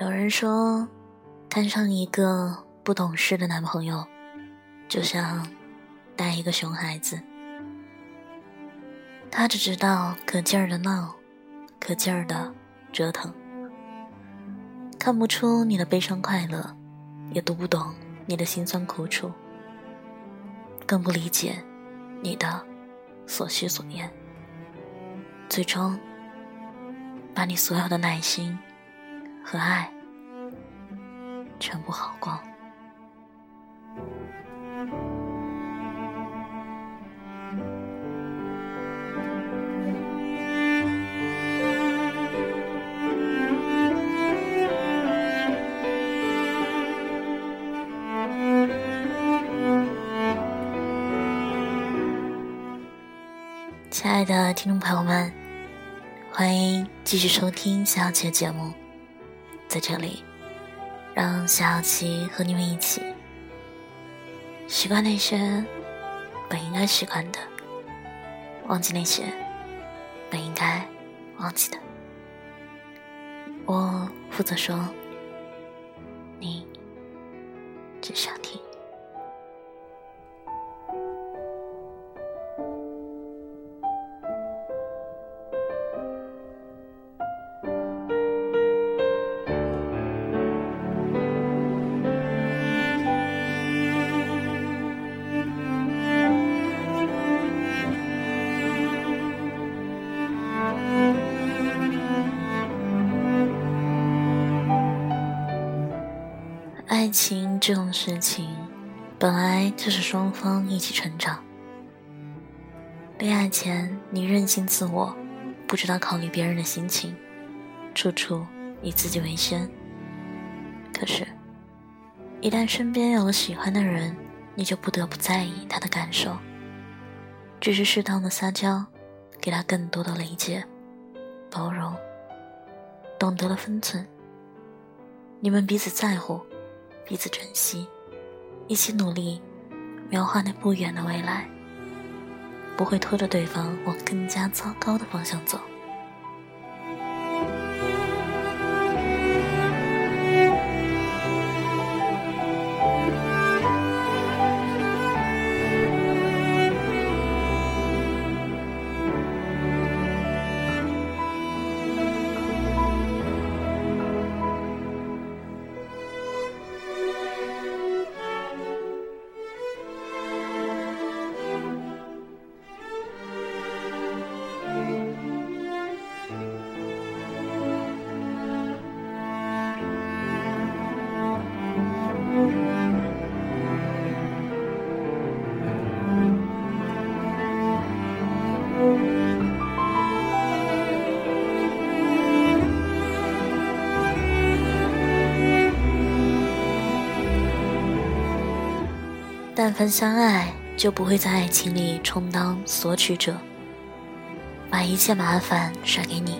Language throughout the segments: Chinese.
有人说，摊上一个不懂事的男朋友，就像带一个熊孩子，他只知道可劲儿的闹，可劲儿的折腾，看不出你的悲伤快乐，也读不懂你的辛酸苦楚，更不理解你的所需所愿，最终把你所有的耐心。和爱全部耗光。亲爱的听众朋友们，欢迎继续收听下期的节目。在这里，让小琪和你们一起习惯那些本应该习惯的，忘记那些本应该忘记的。我负责说，你只想听。事情，本来就是双方一起成长。恋爱前你任性自我，不知道考虑别人的心情，处处以自己为先。可是，一旦身边有了喜欢的人，你就不得不在意他的感受，只是适当的撒娇，给他更多的理解、包容，懂得了分寸。你们彼此在乎。彼此珍惜，一起努力，描画那不远的未来，不会拖着对方往更加糟糕的方向走。但凡相爱，就不会在爱情里充当索取者，把一切麻烦甩给你，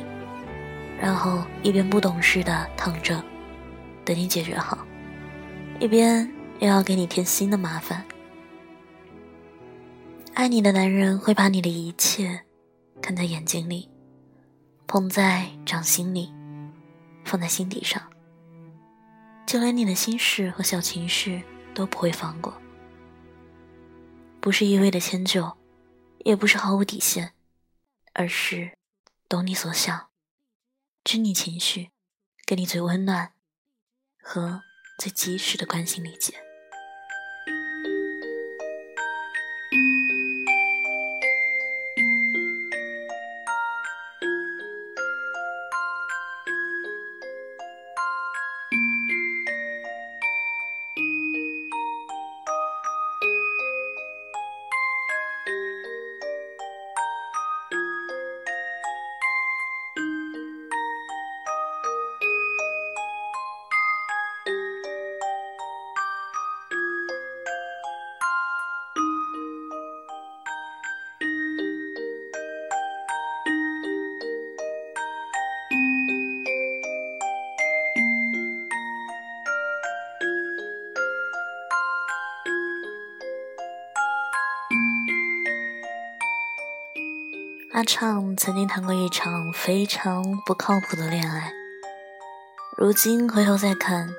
然后一边不懂事的躺着，等你解决好，一边又要给你添新的麻烦。爱你的男人会把你的一切看在眼睛里，捧在掌心里，放在心底上，就连你的心事和小情绪都不会放过。不是一味的迁就，也不是毫无底线，而是懂你所想，知你情绪，给你最温暖和最及时的关心理解。阿畅曾经谈过一场非常不靠谱的恋爱，如今回头再看，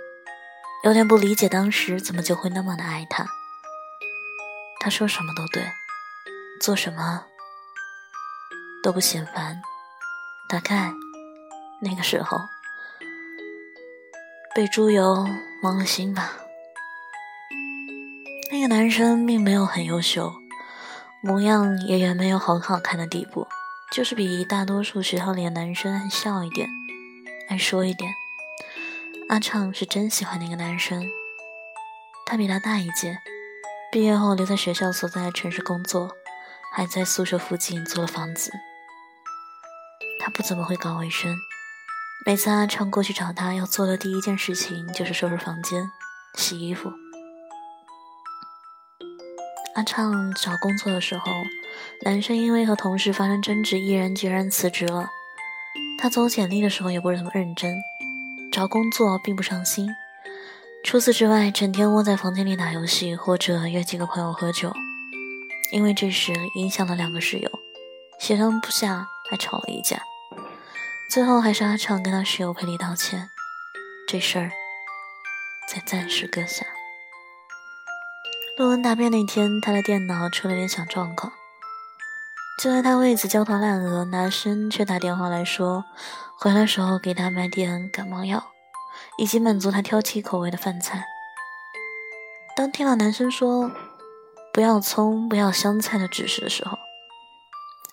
有点不理解当时怎么就会那么的爱他。他说什么都对，做什么都不嫌烦。大概那个时候被猪油蒙了心吧。那个男生并没有很优秀，模样也远没有很好看的地步，就是比大多数学校里的男生爱笑一点，爱说一点。阿畅是真喜欢那个男生，他比他大一届，毕业后留在学校所在的城市工作，还在宿舍附近租了房子。他不怎么会搞卫生，每次阿畅过去找他，要做的第一件事情就是收拾房间、洗衣服。阿畅找工作的时候，男生因为和同事发生争执，毅然决然辞职了。他走简历的时候也不是那么认真，找工作并不上心。除此之外，整天窝在房间里打游戏，或者约几个朋友喝酒。因为这事影响了两个室友，协商不下，还吵了一架。最后还是阿畅跟他室友赔礼道歉，这事儿才暂时搁下。论文答辩那天，他的电脑出了点小状况。就在他为此焦头烂额，男生却打电话来说，回来时候给他买点感冒药，以及满足他挑剔口味的饭菜。当听到男生说不要葱、不要香菜的指示的时候，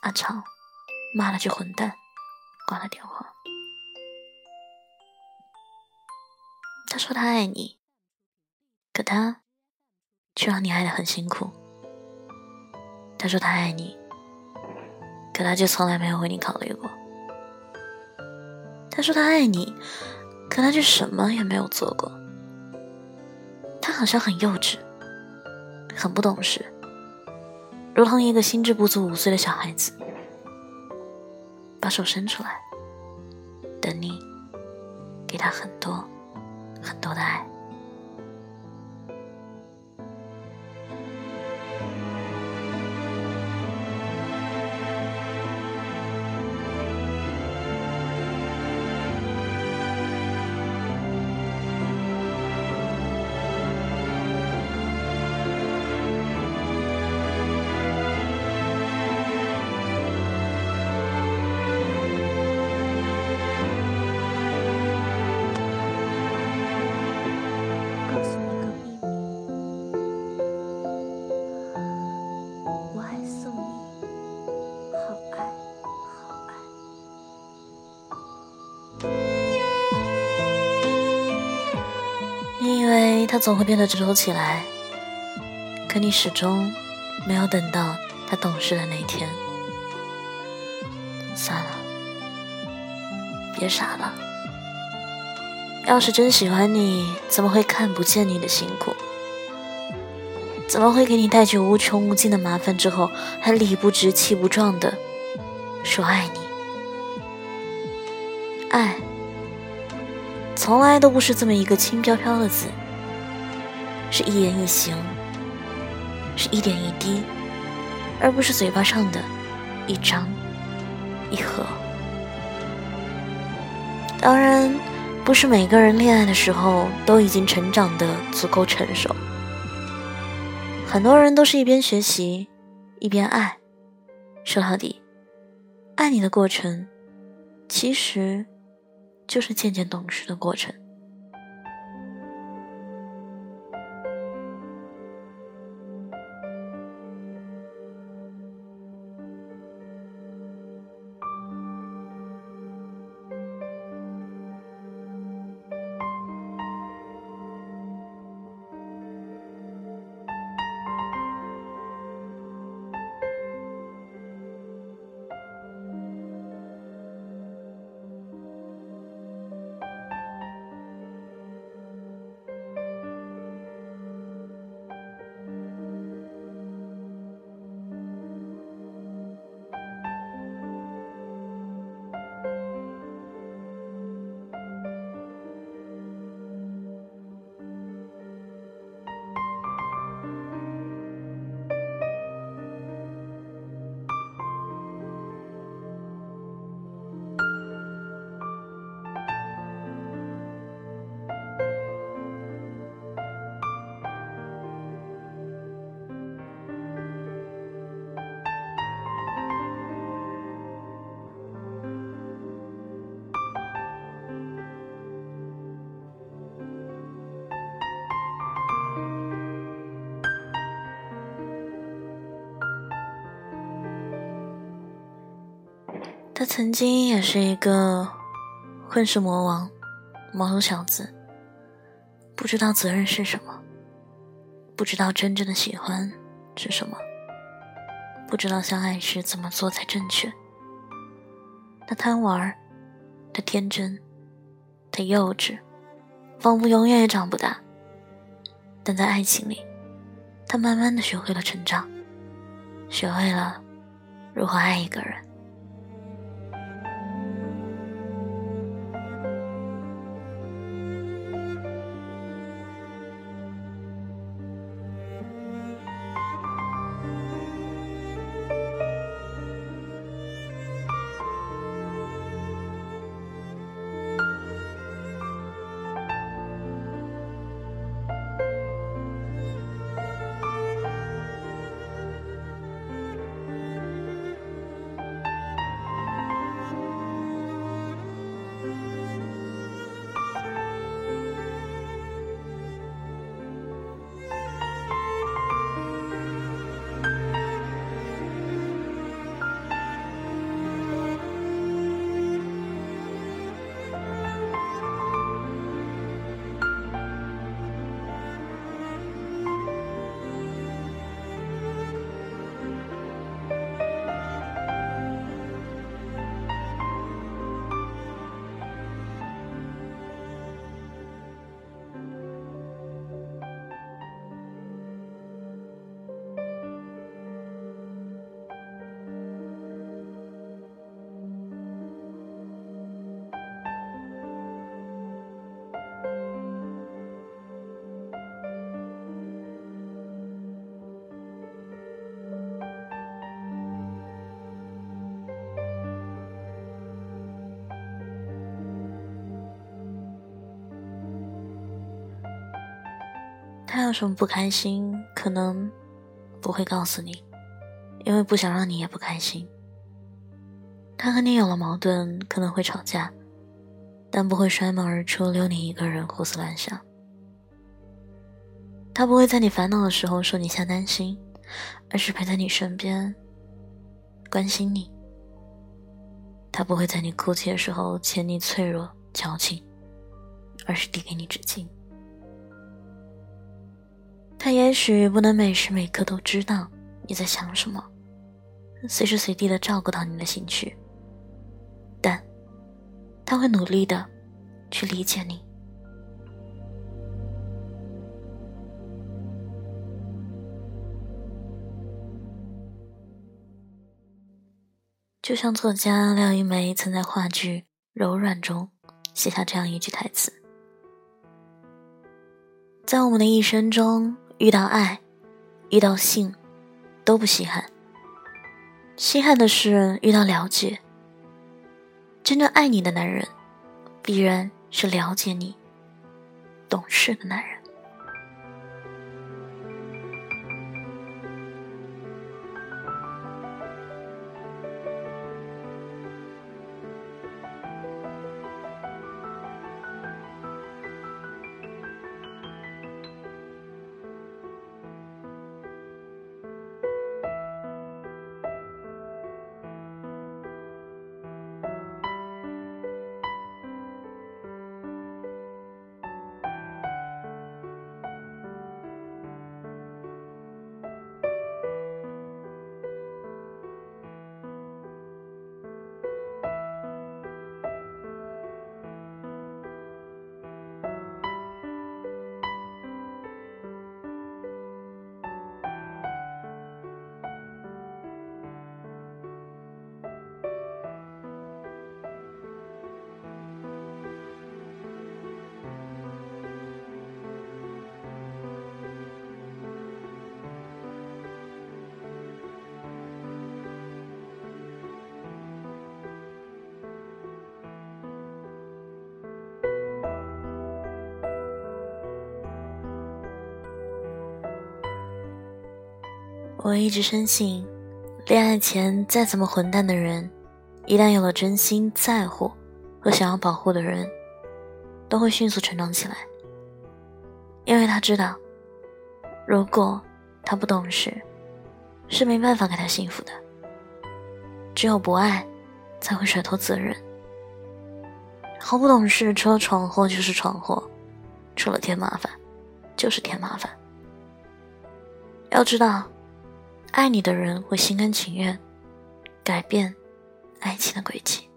阿长骂了句混蛋，挂了电话。他说他爱你，可他。却让你爱的很辛苦。他说他爱你，可他却从来没有为你考虑过。他说他爱你，可他却什么也没有做过。他好像很幼稚，很不懂事，如同一个心智不足五岁的小孩子。把手伸出来，等你给他很多很多的爱。他总会变得执着起来，可你始终没有等到他懂事的那天。算了，别傻了。要是真喜欢你，怎么会看不见你的辛苦？怎么会给你带去无穷无尽的麻烦之后，还理不直气不壮的说爱你？爱，从来都不是这么一个轻飘飘的字。是一言一行，是一点一滴，而不是嘴巴上的一张一合。当然，不是每个人恋爱的时候都已经成长的足够成熟。很多人都是一边学习一边爱。说到底，爱你的过程，其实就是渐渐懂事的过程。曾经也是一个混世魔王、毛头小子，不知道责任是什么，不知道真正的喜欢是什么，不知道相爱时怎么做才正确。他贪玩，他天真，他幼稚，仿佛永远也长不大。但在爱情里，他慢慢的学会了成长，学会了如何爱一个人。他有什么不开心，可能不会告诉你，因为不想让你也不开心。他和你有了矛盾，可能会吵架，但不会摔门而出，留你一个人胡思乱想。他不会在你烦恼的时候说你瞎担心，而是陪在你身边，关心你。他不会在你哭泣的时候牵你脆弱矫情，而是递给你纸巾。他也许不能每时每刻都知道你在想什么，随时随地的照顾到你的情绪，但他会努力的去理解你。就像作家廖一梅曾在话剧《柔软》中写下这样一句台词：“在我们的一生中。”遇到爱，遇到性，都不稀罕。稀罕的是遇到了解。真正爱你的男人，必然是了解你、懂事的男人。我一直深信，恋爱前再怎么混蛋的人，一旦有了真心在乎和想要保护的人，都会迅速成长起来。因为他知道，如果他不懂事，是没办法给他幸福的。只有不爱，才会甩脱责任。毫不懂事，除了闯祸就是闯祸，除了添麻烦就是添麻烦。要知道，爱你的人会心甘情愿改变爱情的轨迹。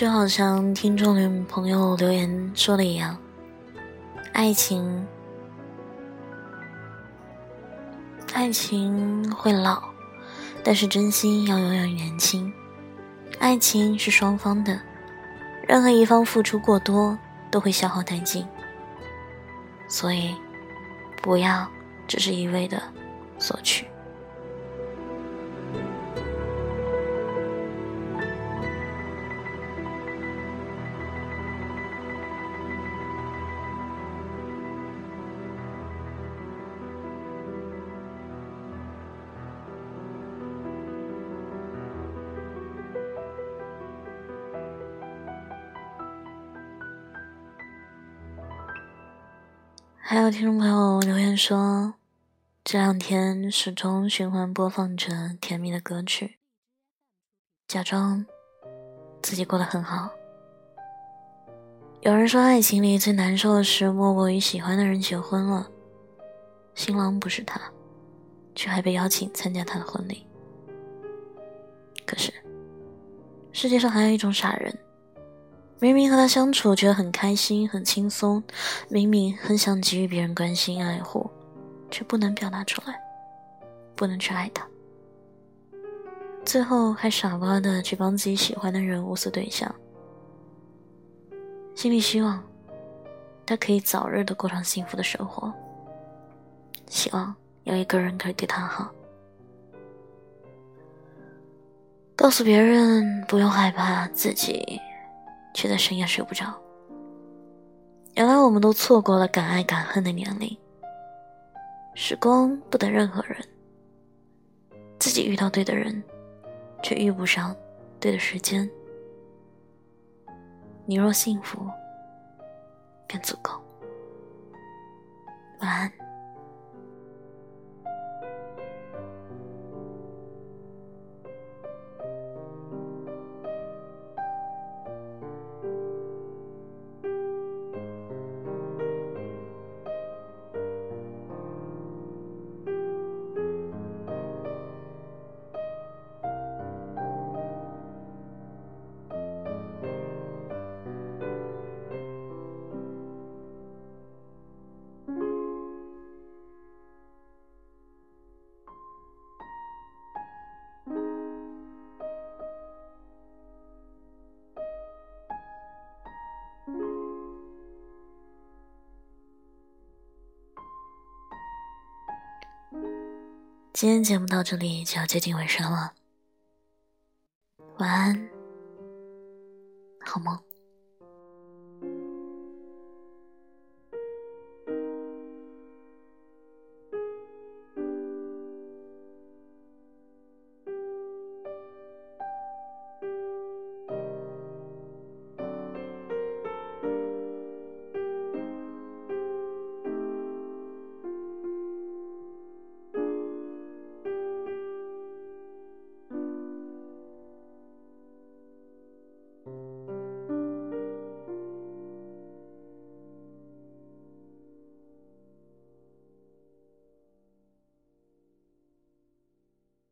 就好像听众朋友留言说的一样，爱情，爱情会老，但是真心要永远年轻。爱情是双方的，任何一方付出过多都会消耗殆尽，所以不要只是一味的索取。还有听众朋友留言说，这两天始终循环播放着甜蜜的歌曲，假装自己过得很好。有人说，爱情里最难受的事莫过于喜欢的人结婚了，新郎不是他，却还被邀请参加他的婚礼。可是，世界上还有一种傻人。明明和他相处觉得很开心、很轻松，明明很想给予别人关心爱护，却不能表达出来，不能去爱他，最后还傻瓜的去帮自己喜欢的人物色对象，心里希望他可以早日的过上幸福的生活，希望有一个人可以对他好，告诉别人不用害怕自己。却在深夜睡不着。原来我们都错过了敢爱敢恨的年龄。时光不等任何人，自己遇到对的人，却遇不上对的时间。你若幸福，便足够。晚安。今天节目到这里就要接近尾声了，晚安，好梦。